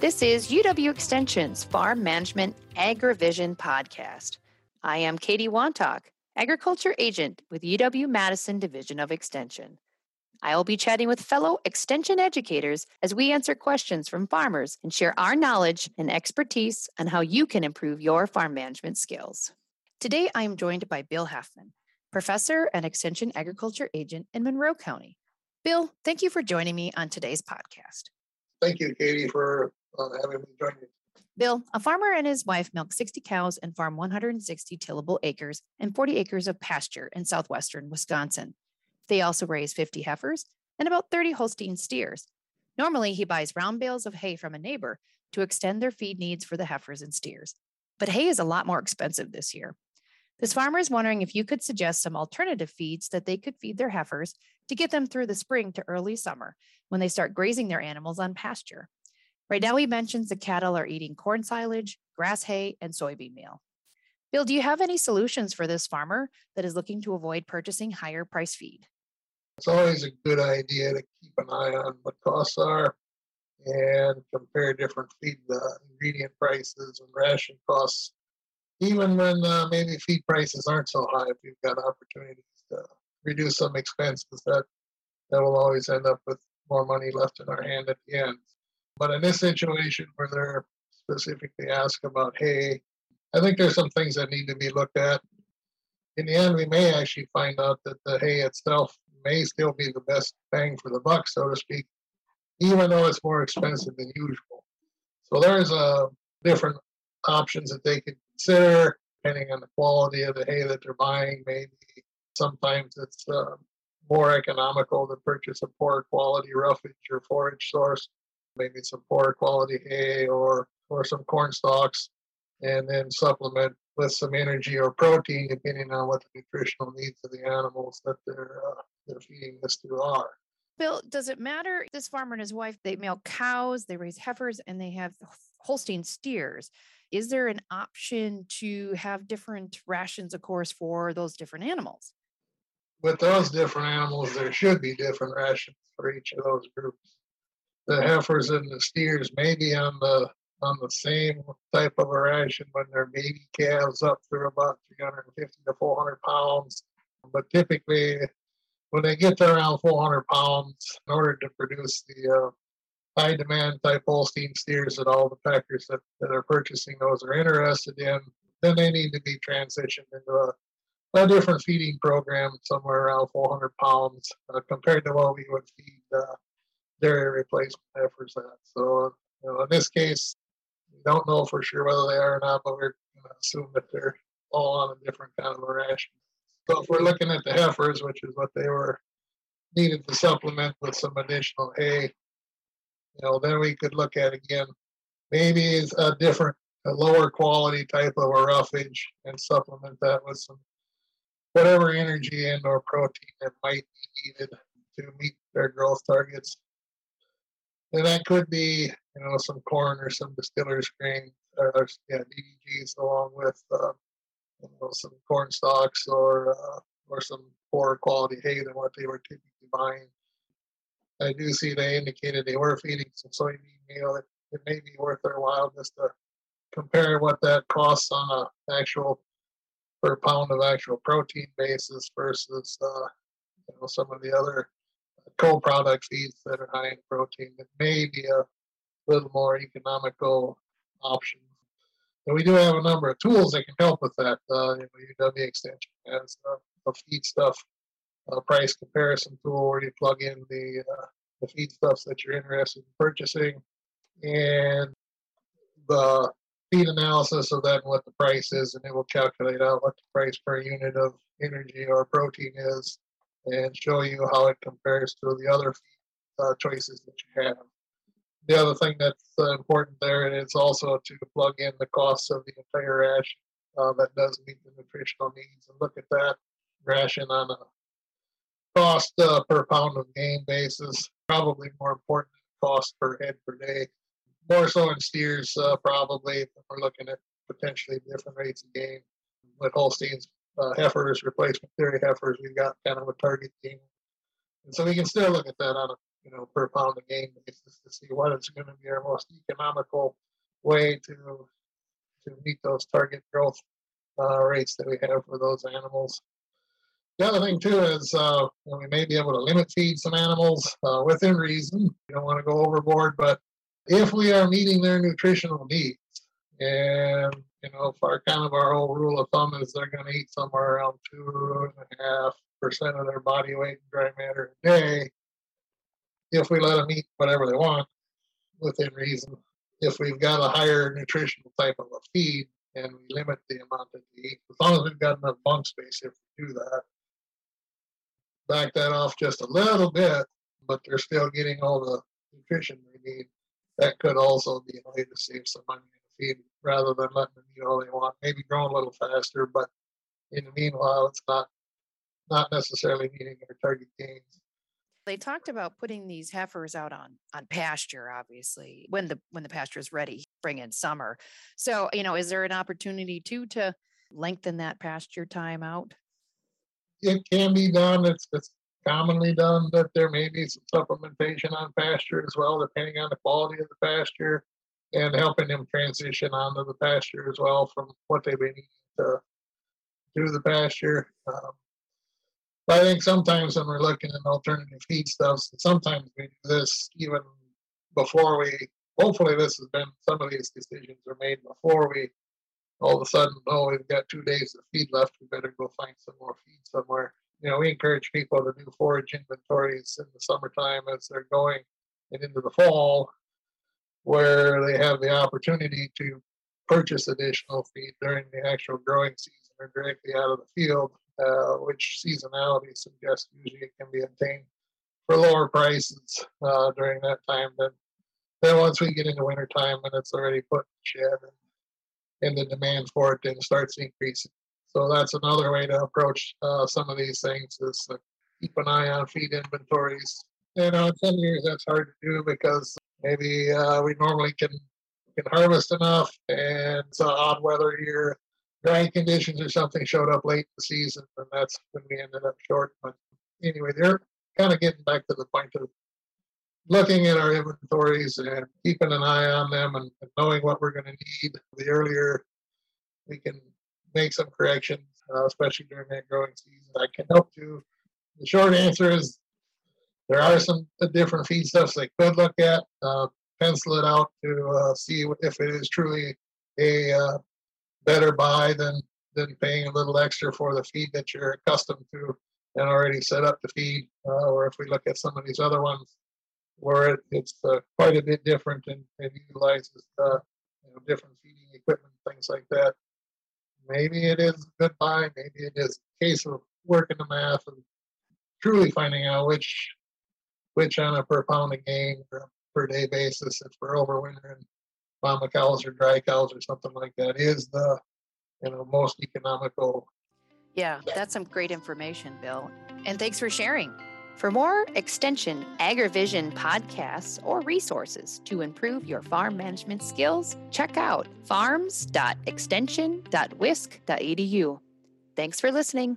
This is UW Extension's Farm Management AgriVision podcast. I am Katie Wantoch, Agriculture Agent with UW Madison Division of Extension. I will be chatting with fellow Extension educators as we answer questions from farmers and share our knowledge and expertise on how you can improve your farm management skills. Today, I am joined by Bill Halfman, Professor and Extension Agriculture Agent in Monroe County. Bill, thank you for joining me on today's podcast. Thank you, Katie, for uh, having me join you. Bill, a farmer and his wife milk 60 cows and farm 160 tillable acres and 40 acres of pasture in southwestern Wisconsin. They also raise 50 heifers and about 30 Holstein steers. Normally, he buys round bales of hay from a neighbor to extend their feed needs for the heifers and steers. But hay is a lot more expensive this year. This farmer is wondering if you could suggest some alternative feeds that they could feed their heifers to get them through the spring to early summer when they start grazing their animals on pasture. Right now, he mentions the cattle are eating corn silage, grass hay, and soybean meal. Bill, do you have any solutions for this farmer that is looking to avoid purchasing higher price feed? It's always a good idea to keep an eye on what costs are and compare different feed uh, ingredient prices and ration costs. Even when uh, maybe feed prices aren't so high, if you've got opportunities to reduce some expenses, that that will always end up with more money left in our hand at the end. But in this situation where they're specifically asked about hay, I think there's some things that need to be looked at. In the end, we may actually find out that the hay itself may still be the best bang for the buck, so to speak, even though it's more expensive than usual. So there's uh, different options that they can consider depending on the quality of the hay that they're buying. Maybe sometimes it's uh, more economical to purchase a poor quality roughage or forage source maybe some poor quality hay or or some corn stalks, and then supplement with some energy or protein depending on what the nutritional needs of the animals that they're uh, they're feeding this to are. Bill, does it matter? This farmer and his wife, they milk cows, they raise heifers, and they have Holstein steers. Is there an option to have different rations, of course, for those different animals? With those different animals, there should be different rations for each of those groups the heifers and the steers maybe on the on the same type of a ration when they're baby calves up through about 350 to 400 pounds. But typically, when they get to around 400 pounds, in order to produce the uh, high demand type Holstein steers that all the packers that, that are purchasing those are interested in, then they need to be transitioned into a, a different feeding program somewhere around 400 pounds uh, compared to what we would feed uh, dairy replacement heifers at. So, you know, in this case, we don't know for sure whether they are or not, but we're going to assume that they're all on a different kind of a ration. So if we're looking at the heifers, which is what they were needed to supplement with some additional hay, you know, then we could look at again maybe it's a different, a lower quality type of a roughage and supplement that with some whatever energy and or protein that might be needed to meet their growth targets. And that could be, you know, some corn or some distiller's grain, or, yeah, DDGs along with, uh, you know, some corn stalks or uh, or some poorer quality hay than what they were typically buying. I do see they indicated they were feeding some soybean meal. It, it may be worth their while just to compare what that costs on a actual per pound of actual protein basis versus uh, you know some of the other co-product feeds that are high in protein that may be a little more economical option. And we do have a number of tools that can help with that. Uh, UW Extension has a feed stuff uh, price comparison tool where you plug in the uh, the feedstuffs that you're interested in purchasing and the feed analysis of that and what the price is, and it will calculate out what the price per unit of energy or protein is and show you how it compares to the other uh, choices that you have. The other thing that's uh, important there is also to plug in the costs of the entire ration uh, that does meet the nutritional needs and look at that ration on a cost uh, per pound of gain basis. Probably more important than cost per head per day. More so in steers, uh, probably. We're looking at potentially different rates of gain. With Holsteins, uh, heifers, replacement dairy heifers, we've got kind of a target gain. And so we can still look at that on a you know, per pound of gain basis to see what is going to be our most economical way to to meet those target growth uh, rates that we have for those animals. The other thing too is uh, we may be able to limit feed some animals uh, within reason. You don't want to go overboard, but if we are meeting their nutritional needs, and you know, our kind of our whole rule of thumb is they're going to eat somewhere around two and a half percent of their body weight in dry matter a day, if we let them eat whatever they want within reason. If we've got a higher nutritional type of a feed and we limit the amount that they eat, as long as we've got enough bunk space, if we do that, back that off just a little bit, but they're still getting all the nutrition they need. That could also be a way to save some money in the feed rather than letting them eat all they want. Maybe growing a little faster, but in the meanwhile, it's not not necessarily meeting their target gains. They talked about putting these heifers out on on pasture, obviously, when the when the pasture is ready, bring in summer. So, you know, is there an opportunity too to lengthen that pasture time out? It can be done. It's it's commonly done that there may be some supplementation on pasture as well, depending on the quality of the pasture and helping them transition onto the pasture as well from what they've been eating to do the pasture. Um, but I think sometimes when we're looking at alternative feedstuffs, sometimes we do this even before we. Hopefully, this has been some of these decisions are made before we all of a sudden, oh, we've got two days of feed left. We better go find some more feed somewhere. You know, we encourage people to do forage inventories in the summertime as they're going and into the fall, where they have the opportunity to purchase additional feed during the actual growing season or directly out of the field uh, which seasonality suggests usually it can be obtained for lower prices uh, during that time. Then, then once we get into winter time and it's already put in shed and, and the demand for it then starts increasing. So that's another way to approach uh, some of these things is keep an eye on feed inventories. Know, in some years that's hard to do because maybe uh, we normally can can harvest enough and it's odd weather here dry conditions or something showed up late in the season, and that's when we ended up short. But anyway, they're kind of getting back to the point of looking at our inventories and keeping an eye on them and, and knowing what we're going to need. The earlier we can make some corrections, uh, especially during that growing season, I can help to. The short answer is there are some different feedstuffs they could look at, uh, pencil it out to uh, see if it is truly a uh, better buy than than paying a little extra for the feed that you're accustomed to and already set up to feed. Uh, or if we look at some of these other ones where it, it's quite a bit different and, and utilizes you know, different feeding equipment, things like that. Maybe it is a good buy. Maybe it is a case of working the math and truly finding out which which on a per pound of gain per day basis if we're overwintering mama cows or dry cows or something like that is the you know most economical yeah that's some great information bill. And thanks for sharing. For more extension agrivision podcasts or resources to improve your farm management skills check out farms.extension.wisc.edu thanks for listening